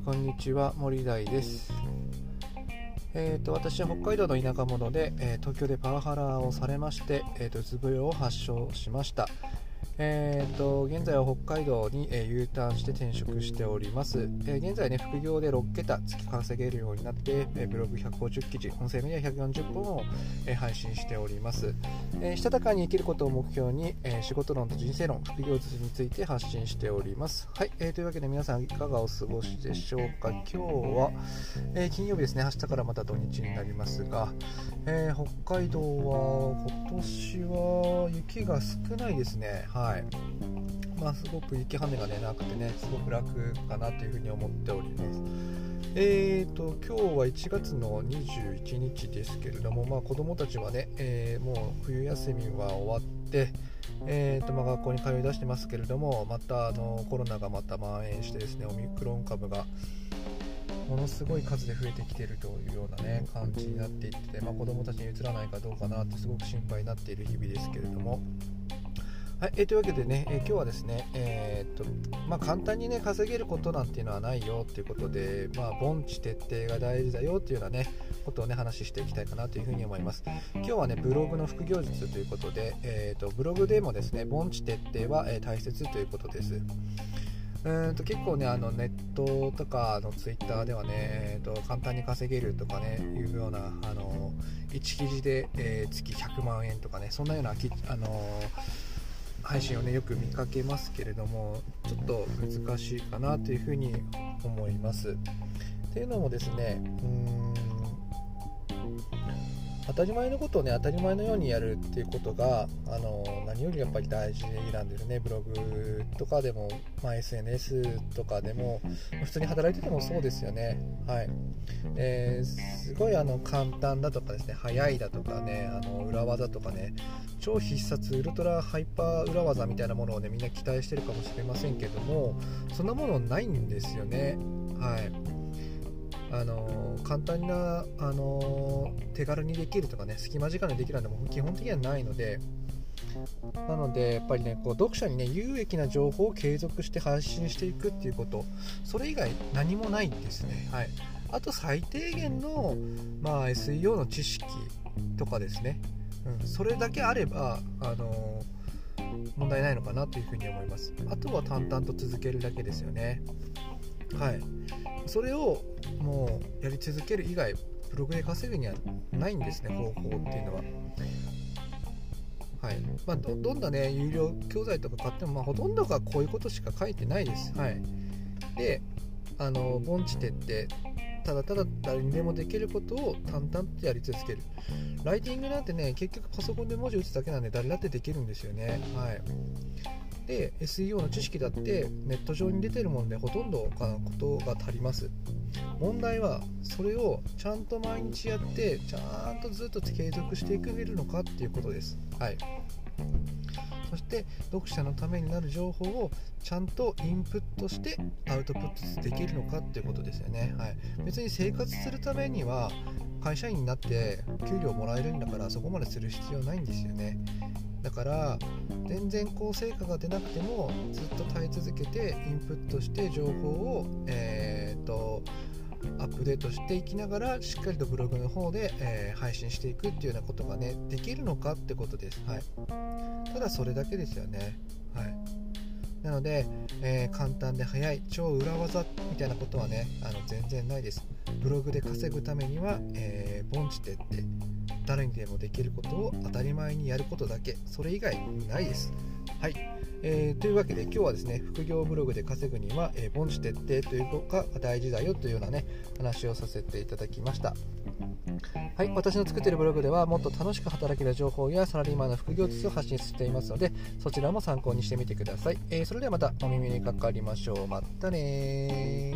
ー、こんにちは森大です、えーと、私は北海道の田舎者で、えー、東京でパワハラをされまして、えーと、うつ病を発症しました。えーと、現在は北海道に、えー、U ターンして転職しております、えー、現在ね副業で6桁月稼げるようになって、えー、ブログ150記事音声メディア140本を、え配信しております、えしたたかに生きることを目標に、え仕事論と人生論副業術について発信しております。はい、えというわけで皆さんいかがお過ごしでしょうか。今日は、え金曜日ですね。明日からまた土日になりますが、え北海道は今年は雪が少ないですね。はい。まあ、すごく雪跳ねが、ね、なくてねすごく楽かなというふうに思っております。えーと今日は1月の21日ですけれども、まあ、子供たちはね、えー、もう冬休みは終わって、えーとまあ、学校に通い出してますけれどもまたあのコロナがまた蔓延してですねオミクロン株がものすごい数で増えてきているというような、ね、感じになっていって、まあ、子供たちにうつらないかどうかなってすごく心配になっている日々ですけれども。はい、えー、というわけでね、えー、今日はですね、えー、っとまあ、簡単にね稼げることなんていうのはないよっていうことで、まあ、盆地徹底が大事だよっていうようなねことをね話していきたいかなというふうに思います。今日はねブログの副業術ということで、えー、とブログでもですね盆地徹底は、え、大切ということです。うんと結構ねあのネットとかのツイッターではね、えーと、簡単に稼げるとかねいうようなあの1記事で、えー、月100万円とかねそんなようなあの配信をねよく見かけますけれどもちょっと難しいかなというふうに思います。っていうのもですねうん当たり前のことをね当たり前のようにやるっていうことがあの何よりやっぱり大事なんですね。ブログとかでも、まあ、SNS とかでも普通に働いててもそうですよね。はい、えー、すごいあの簡単だとかですね早いだとかねあの裏技とかね超必殺ウルトラハイパー裏技みたいなものをねみんな期待してるかもしれませんけどもそんなものないんですよね。はい。あの簡単なあの手軽にできるとかね隙間時間でできるのも基本的にはないのでなのでやっぱりねこう読者にね有益な情報を継続して発信していくっていうことそれ以外何もないんですね。はい。あと最低限の、まあ、SEO の知識とかですね、うん、それだけあればあの問題ないのかなというふうに思います。あとは淡々と続けるだけですよね。はい。それをもうやり続ける以外ブログで稼ぐにはないんですね方法っていうのは。はい。まあ、どどんな、ね、有料教材とか買っても、まあ、ほとんどがこういうことしか書いてないです。はい、であの盆地徹底ただただ誰にでもできることを淡々とやり続ける。ライティングなんてね結局パソコンで文字打つだけなんで誰だってできるんですよね。はい。で SEO の知識だってネット上に出てるものでほとんどのことが足ります。問題はそれをちゃんと毎日やってちゃんとずっと継続していくれるのかっていうことです。はい。そして読者のためになる情報をちゃんとインプットしてアウトプットできるのかっていうことですよね、はい、別に生活するためには会社員になって給料もらえるんだからそこまでする必要ないんですよね。だから全然こう成果が出なくてもずっと耐え続けてインプットして情報を、えーと、アップデートしていきながらしっかりとブログの方で、えー、配信していくっていうようなことがねできるのかってことです、はい、ただそれだけですよね、はい、なので、えー、簡単で早い超裏技みたいなことはねあの全然ないです。ブログで稼ぐためには、えー、盆地てって誰にでもできることを当たり前にやることだけ。それ以外ないです。はい、えー、というわけで今日はですね副業ブログで稼ぐには、えー、凡事徹底ということが大事だよというようなね話をさせていただきました。はい、私の作っているブログではもっと楽しく働ける情報やサラリーマンの副業術を発信していますのでそちらも参考にしてみてください、えー、それではまたお耳にかかりましょう。またね